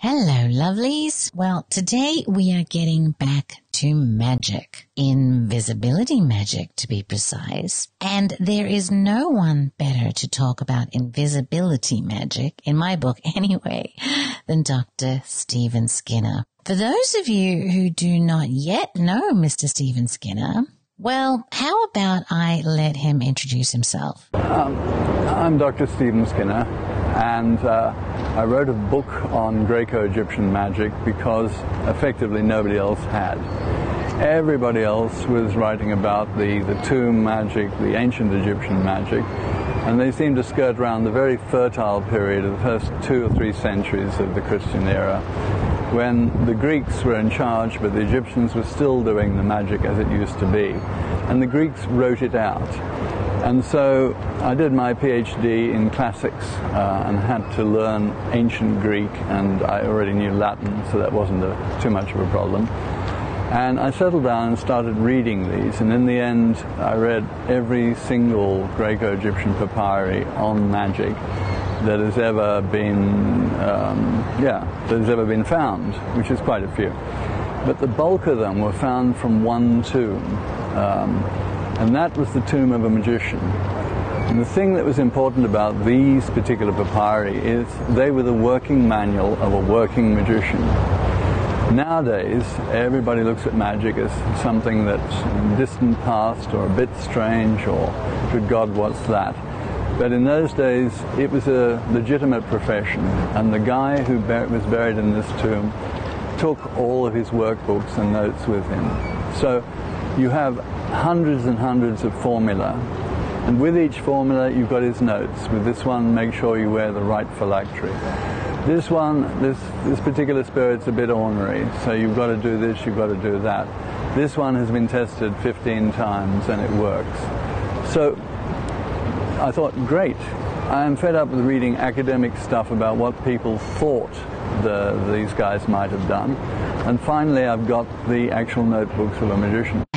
Hello, lovelies. Well, today we are getting back to magic. Invisibility magic, to be precise. And there is no one better to talk about invisibility magic, in my book anyway, than Dr. Stephen Skinner. For those of you who do not yet know Mr. Stephen Skinner, well, how about I let him introduce himself? Um, I'm Dr. Stephen Skinner and uh, I wrote a book on Greco-Egyptian magic because effectively nobody else had. Everybody else was writing about the, the tomb magic, the ancient Egyptian magic, and they seemed to skirt around the very fertile period of the first two or three centuries of the Christian era, when the Greeks were in charge, but the Egyptians were still doing the magic as it used to be. And the Greeks wrote it out. And so I did my PhD in classics uh, and had to learn ancient Greek, and I already knew Latin, so that wasn't a, too much of a problem. And I settled down and started reading these, and in the end, I read every single Greco-Egyptian papyri on magic that has ever been, um, yeah, that has ever been found, which is quite a few. But the bulk of them were found from one tomb. Um, and that was the tomb of a magician. And the thing that was important about these particular papyri is they were the working manual of a working magician. Nowadays, everybody looks at magic as something that's distant past or a bit strange or, good God, what's that? But in those days, it was a legitimate profession, and the guy who was buried in this tomb took all of his workbooks and notes with him. So you have hundreds and hundreds of formula. And with each formula, you've got his notes. With this one, make sure you wear the right phylactery. This one, this, this particular spirit's a bit ornery, so you've got to do this, you've got to do that. This one has been tested 15 times and it works. So I thought, great. I am fed up with reading academic stuff about what people thought the, these guys might have done. And finally, I've got the actual notebooks of a magician.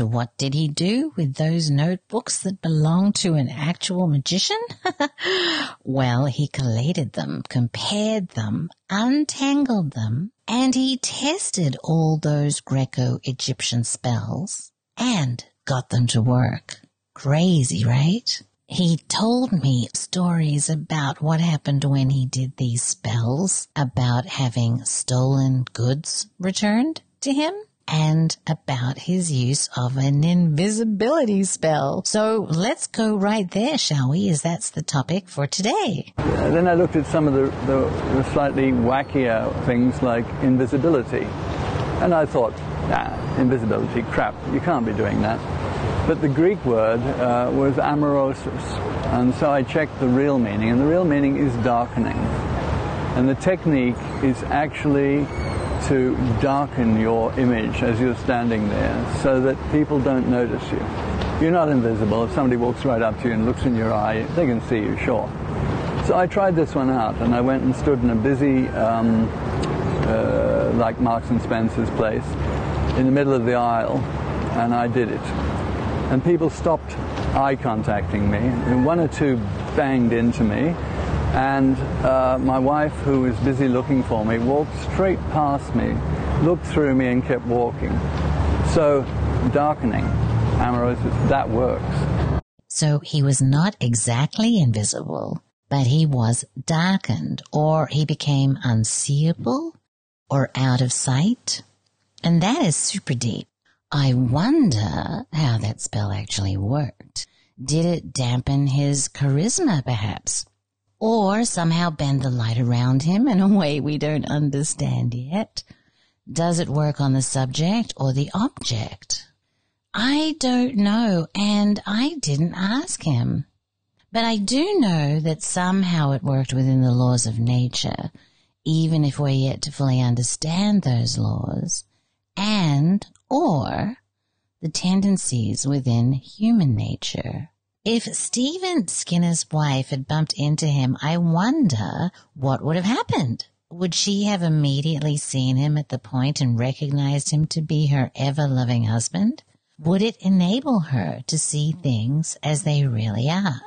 And what did he do with those notebooks that belonged to an actual magician? well, he collated them, compared them, untangled them, and he tested all those Greco-Egyptian spells and got them to work. Crazy, right? He told me stories about what happened when he did these spells, about having stolen goods returned to him, and about his use of an invisibility spell. So let's go right there, shall we? As that's the topic for today. Yeah, then I looked at some of the, the, the slightly wackier things like invisibility. And I thought, nah, invisibility, crap, you can't be doing that. But the Greek word uh, was amaurosis. And so I checked the real meaning, and the real meaning is darkening. And the technique is actually to darken your image as you're standing there so that people don't notice you. You're not invisible. If somebody walks right up to you and looks in your eye, they can see you, sure. So I tried this one out and I went and stood in a busy, um, uh, like Marks and Spencer's place, in the middle of the aisle, and I did it. And people stopped eye contacting me, and one or two banged into me, and uh, my wife, who was busy looking for me, walked straight past me, looked through me, and kept walking. So, darkening, amaurosis, that works. So he was not exactly invisible, but he was darkened, or he became unseeable, or out of sight. And that is super deep. I wonder how that spell actually worked. Did it dampen his charisma, perhaps? Or somehow bend the light around him in a way we don't understand yet? Does it work on the subject or the object? I don't know, and I didn't ask him. But I do know that somehow it worked within the laws of nature, even if we're yet to fully understand those laws, and, or, the tendencies within human nature. If Stephen Skinner's wife had bumped into him, I wonder what would have happened. Would she have immediately seen him at the point and recognized him to be her ever-loving husband? Would it enable her to see things as they really are?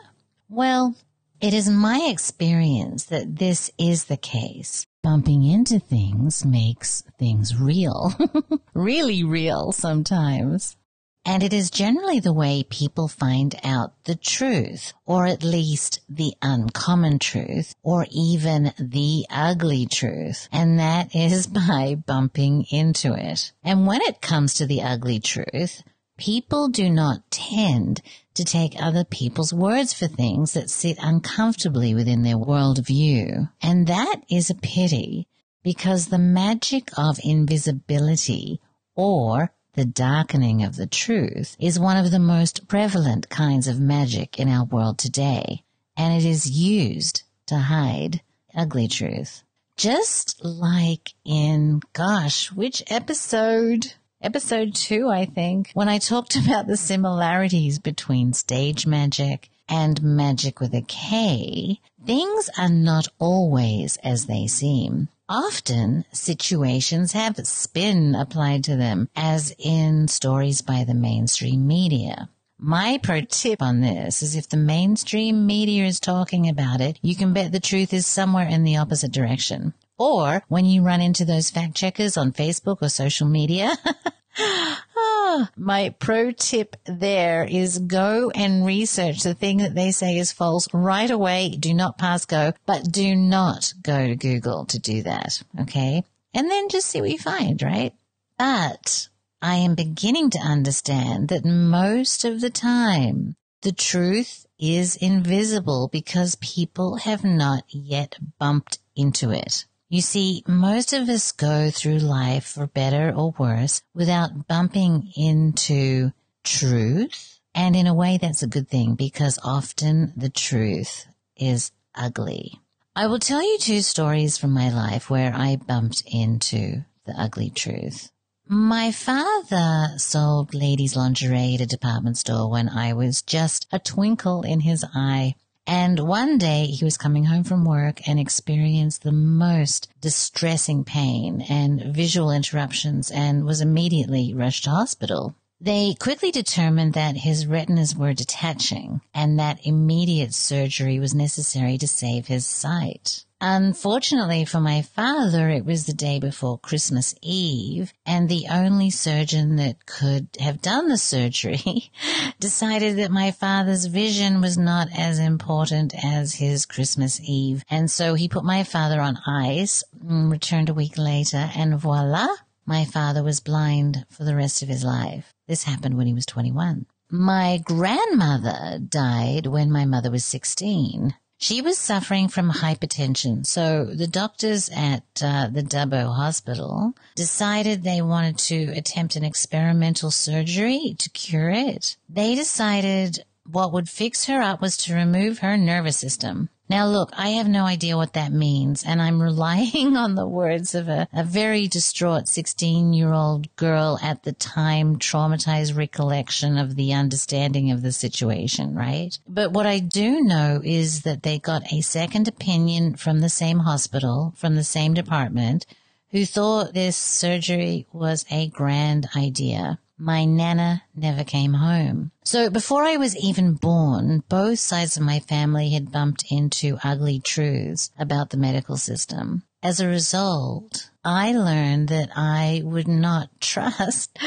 Well, It is my experience that this is the case. Bumping into things makes things real. really real sometimes. And it is generally the way people find out the truth, or at least the uncommon truth, or even the ugly truth. And that is by bumping into it. And when it comes to the ugly truth, people do not tend to take other people's words for things that sit uncomfortably within their worldview. And that is a pity because the magic of invisibility or the darkening of the truth is one of the most prevalent kinds of magic in our world today, and it is used to hide ugly truth. Just like in, gosh, which episode? Episode two, I think, when I talked about the similarities between stage magic and magic with a K, things are not always as they seem. Often situations have spin applied to them, as in stories by the mainstream media. My pro tip on this is if the mainstream media is talking about it, you can bet the truth is somewhere in the opposite direction. Or when you run into those fact checkers on Facebook or social media, Ah, my pro tip there is go and research the thing that they say is false right away. Do not pass go, but do not go to Google to do that. Okay. And then just see what you find, right? But I am beginning to understand that most of the time the truth is invisible because people have not yet bumped into it. You see, most of us go through life for better or worse without bumping into truth. And in a way, that's a good thing because often the truth is ugly. I will tell you two stories from my life where I bumped into the ugly truth. My father sold ladies lingerie at a department store when I was just a twinkle in his eye. And one day he was coming home from work and experienced the most distressing pain and visual interruptions and was immediately rushed to hospital. They quickly determined that his retinas were detaching and that immediate surgery was necessary to save his sight. Unfortunately for my father, it was the day before Christmas Eve, and the only surgeon that could have done the surgery decided that my father's vision was not as important as his Christmas Eve. And so he put my father on ice, mm, returned a week later, and voila, my father was blind for the rest of his life. This happened when he was 21. My grandmother died when my mother was 16. She was suffering from hypertension, so the doctors at uh, the Dubbo Hospital decided they wanted to attempt an experimental surgery to cure it. They decided what would fix her up was to remove her nervous system. Now look, I have no idea what that means, and I'm relying on the words of a, a very distraught 16 year old girl at the time traumatized recollection of the understanding of the situation, right? But what I do know is that they got a second opinion from the same hospital, from the same department, who thought this surgery was a grand idea my nana never came home. So before I was even born, both sides of my family had bumped into ugly truths about the medical system. As a result, I learned that I would not trust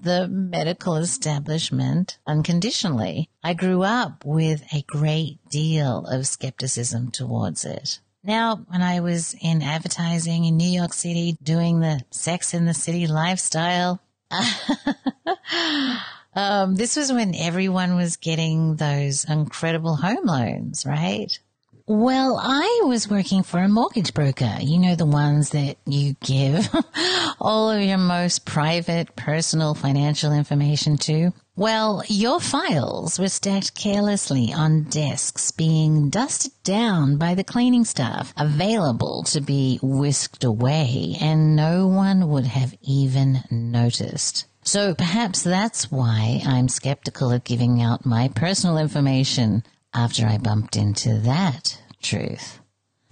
the medical establishment unconditionally. I grew up with a great deal of skepticism towards it. Now, when I was in advertising in New York City doing the sex in the city lifestyle, um, this was when everyone was getting those incredible home loans, right? Well, I was working for a mortgage broker. You know, the ones that you give all of your most private, personal financial information to. Well, your files were stacked carelessly on desks being dusted down by the cleaning staff, available to be whisked away, and no one would have even noticed. So perhaps that's why I'm skeptical of giving out my personal information after I bumped into that truth.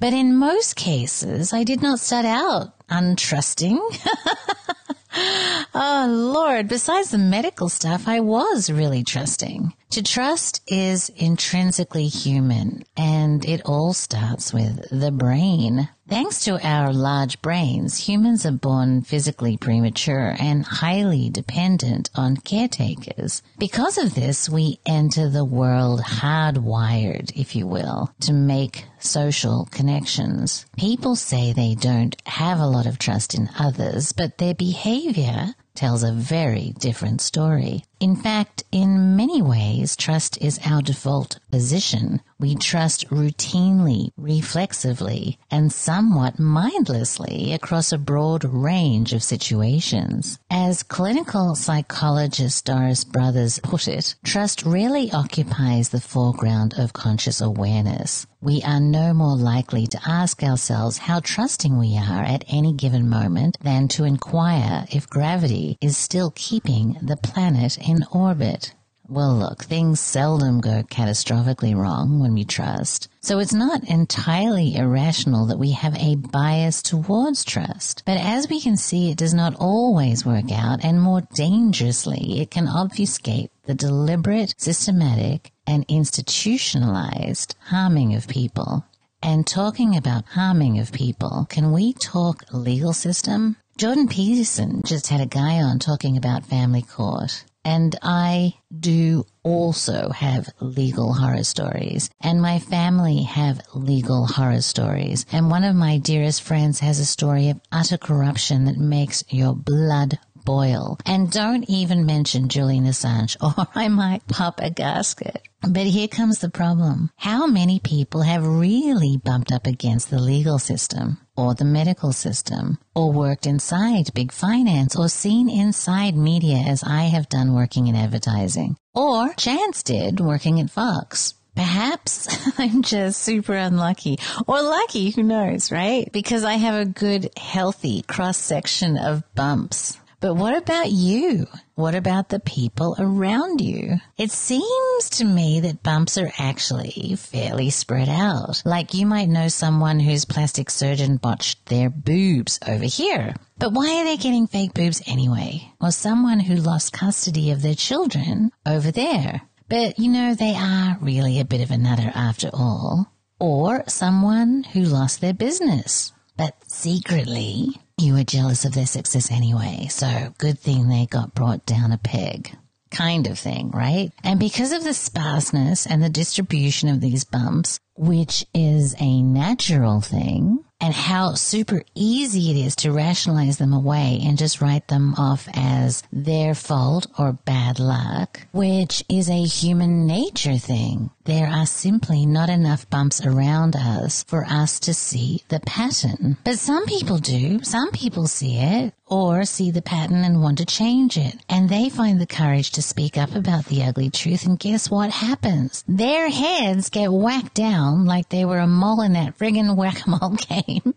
But in most cases, I did not start out untrusting. oh Lord, besides the medical stuff, I was really trusting. To trust is intrinsically human and it all starts with the brain. Thanks to our large brains, humans are born physically premature and highly dependent on caretakers. Because of this, we enter the world hardwired, if you will, to make social connections. People say they don't have a lot of trust in others, but their behavior tells a very different story. In fact, in many ways, trust is our default position. We trust routinely, reflexively, and somewhat mindlessly across a broad range of situations. As clinical psychologist Doris Brothers put it, trust rarely occupies the foreground of conscious awareness. We are no more likely to ask ourselves how trusting we are at any given moment than to inquire if gravity is still keeping the planet in orbit. Well, look, things seldom go catastrophically wrong when we trust. So it's not entirely irrational that we have a bias towards trust. But as we can see, it does not always work out, and more dangerously, it can obfuscate the deliberate, systematic, and institutionalized harming of people. And talking about harming of people, can we talk legal system? Jordan Peterson just had a guy on talking about family court. And I do also have legal horror stories and my family have legal horror stories. And one of my dearest friends has a story of utter corruption that makes your blood boil. And don't even mention Julian Assange or I might pop a gasket. But here comes the problem. How many people have really bumped up against the legal system or the medical system or worked inside big finance or seen inside media as I have done working in advertising or Chance did working at Fox? Perhaps I'm just super unlucky or lucky, who knows, right? Because I have a good, healthy cross section of bumps but what about you? What about the people around you? It seems to me that bumps are actually fairly spread out. Like you might know someone whose plastic surgeon botched their boobs over here. But why are they getting fake boobs anyway? Or someone who lost custody of their children over there. But you know, they are really a bit of a nutter after all. Or someone who lost their business. But secretly, you were jealous of their success anyway, so good thing they got brought down a peg. Kind of thing, right? And because of the sparseness and the distribution of these bumps, which is a natural thing, and how super easy it is to rationalize them away and just write them off as their fault or bad luck, which is a human nature thing. There are simply not enough bumps around us for us to see the pattern. But some people do. Some people see it or see the pattern and want to change it. And they find the courage to speak up about the ugly truth. And guess what happens? Their heads get whacked down like they were a mole in that friggin' whack-a-mole game.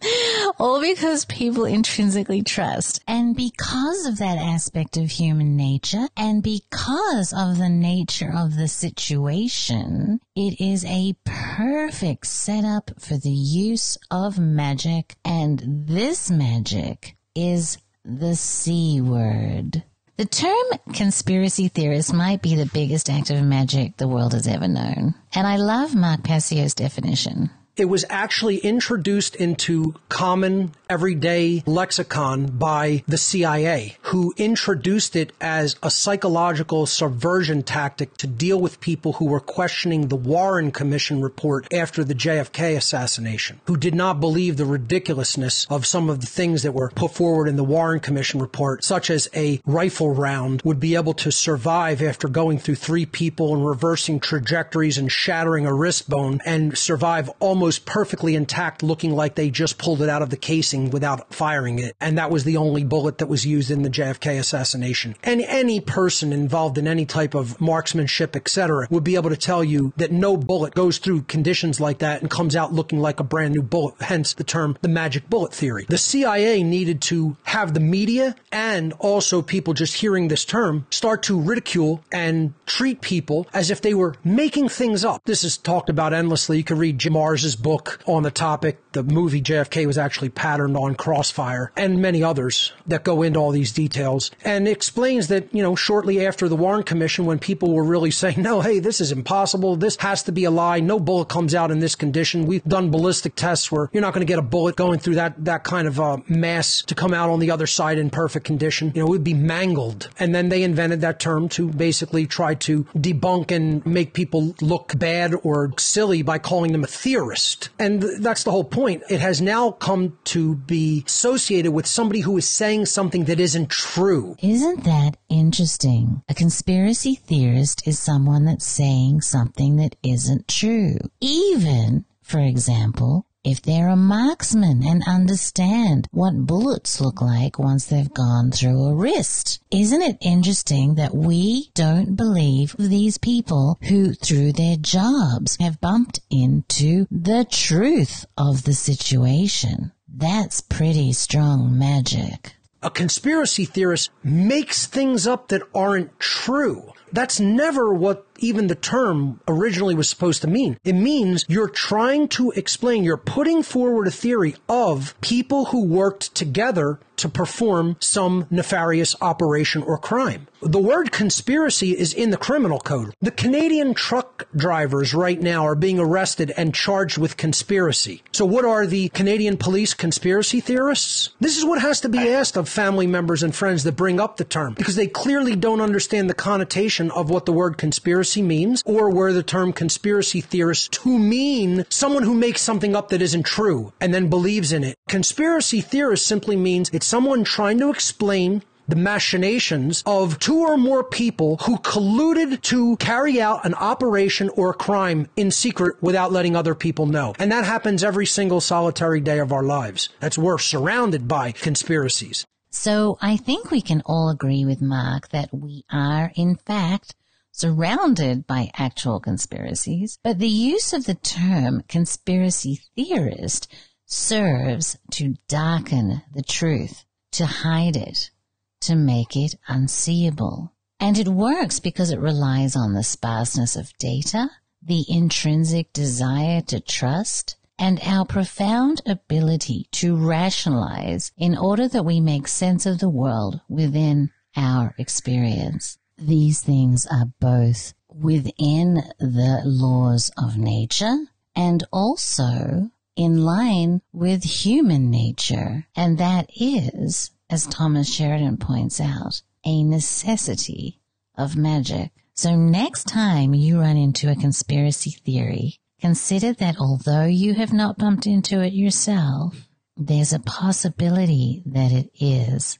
All because people intrinsically trust. And because of that aspect of human nature and because of the nature of the situation, it is a perfect setup for the use of magic. And this magic is the C word. The term conspiracy theorist might be the biggest act of magic the world has ever known. And I love Mark Passio's definition. It was actually introduced into common everyday lexicon by the CIA, who introduced it as a psychological subversion tactic to deal with people who were questioning the Warren Commission report after the JFK assassination, who did not believe the ridiculousness of some of the things that were put forward in the Warren Commission report, such as a rifle round would be able to survive after going through three people and reversing trajectories and shattering a wrist bone and survive almost perfectly intact, looking like they just pulled it out of the casing without firing it. And that was the only bullet that was used in the JFK assassination. And any person involved in any type of marksmanship, etc., would be able to tell you that no bullet goes through conditions like that and comes out looking like a brand new bullet. Hence the term the magic bullet theory. The CIA needed to have the media and also people just hearing this term start to ridicule and treat people as if they were making things up. This is talked about endlessly. You can read Jim Marrs's book on the topic. The movie JFK was actually patterned on Crossfire and many others that go into all these details details and explains that, you know, shortly after the Warren Commission, when people were really saying, no, hey, this is impossible. This has to be a lie. No bullet comes out in this condition. We've done ballistic tests where you're not going to get a bullet going through that, that kind of uh, mass to come out on the other side in perfect condition. You know, it would be mangled. And then they invented that term to basically try to debunk and make people look bad or silly by calling them a theorist. And that's the whole point. It has now come to be associated with somebody who is saying something that isn't true. Isn't that interesting? A conspiracy theorist is someone that's saying something that isn't true. Even, for example, if they're a marksman and understand what bullets look like once they've gone through a wrist. Isn't it interesting that we don't believe these people who, through their jobs, have bumped into the truth of the situation? That's pretty strong magic. A conspiracy theorist makes things up that aren't true. That's never what even the term originally was supposed to mean. It means you're trying to explain, you're putting forward a theory of people who worked together to perform some nefarious operation or crime. The word conspiracy is in the criminal code. The Canadian truck drivers right now are being arrested and charged with conspiracy. So what are the Canadian police conspiracy theorists? This is what has to be asked of family members and friends that bring up the term because they clearly don't understand the connotation of what the word conspiracy conspiracy means, or where the term conspiracy theorist to mean someone who makes something up that isn't true and then believes in it. Conspiracy theorist simply means it's someone trying to explain the machinations of two or more people who colluded to carry out an operation or a crime in secret without letting other people know. And that happens every single solitary day of our lives. That's we're surrounded by conspiracies. So I think we can all agree with Mark that we are, in fact, surrounded by actual conspiracies, but the use of the term conspiracy theorist serves to darken the truth, to hide it, to make it unseeable. And it works because it relies on the sparseness of data, the intrinsic desire to trust, and our profound ability to rationalize in order that we make sense of the world within our experience. These things are both within the laws of nature and also in line with human nature. And that is, as Thomas Sheridan points out, a necessity of magic. So next time you run into a conspiracy theory, consider that although you have not bumped into it yourself, there's a possibility that it is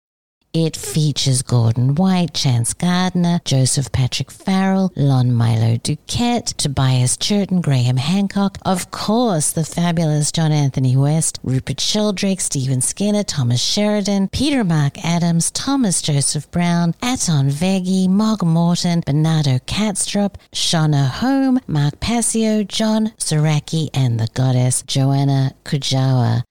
It features Gordon White, Chance Gardner, Joseph Patrick Farrell, Lon Milo DuQuette, Tobias Churton, Graham Hancock, of course, the fabulous John Anthony West, Rupert Sheldrake, Stephen Skinner, Thomas Sheridan, Peter Mark Adams, Thomas Joseph Brown, Aton Veggie, Mogg Morgan, Bernardo Kastrup, Shauna Home, Mark Passio, John Saraki, and the goddess Joanna Kujawa.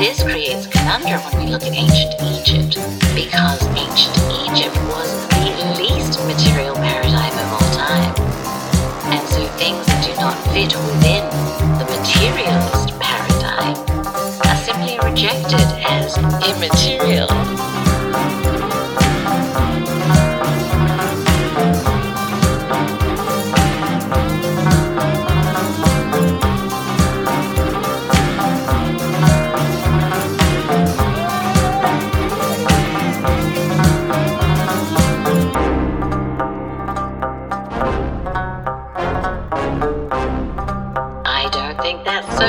This creates conundrum when we look at ancient Egypt, because ancient Egypt was the least material paradigm of all time. And so things that do not fit within the materialist paradigm are simply rejected as immaterial.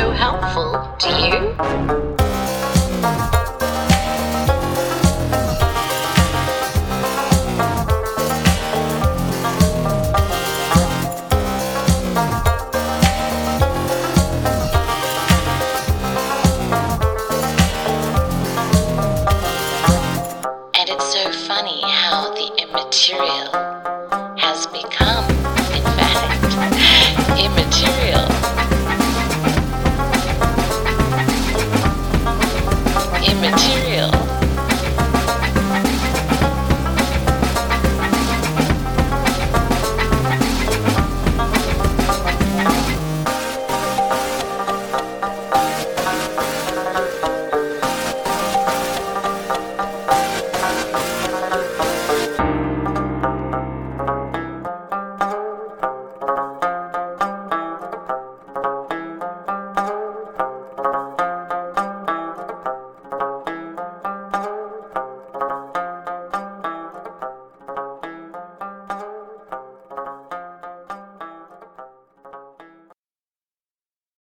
So helpful, do you?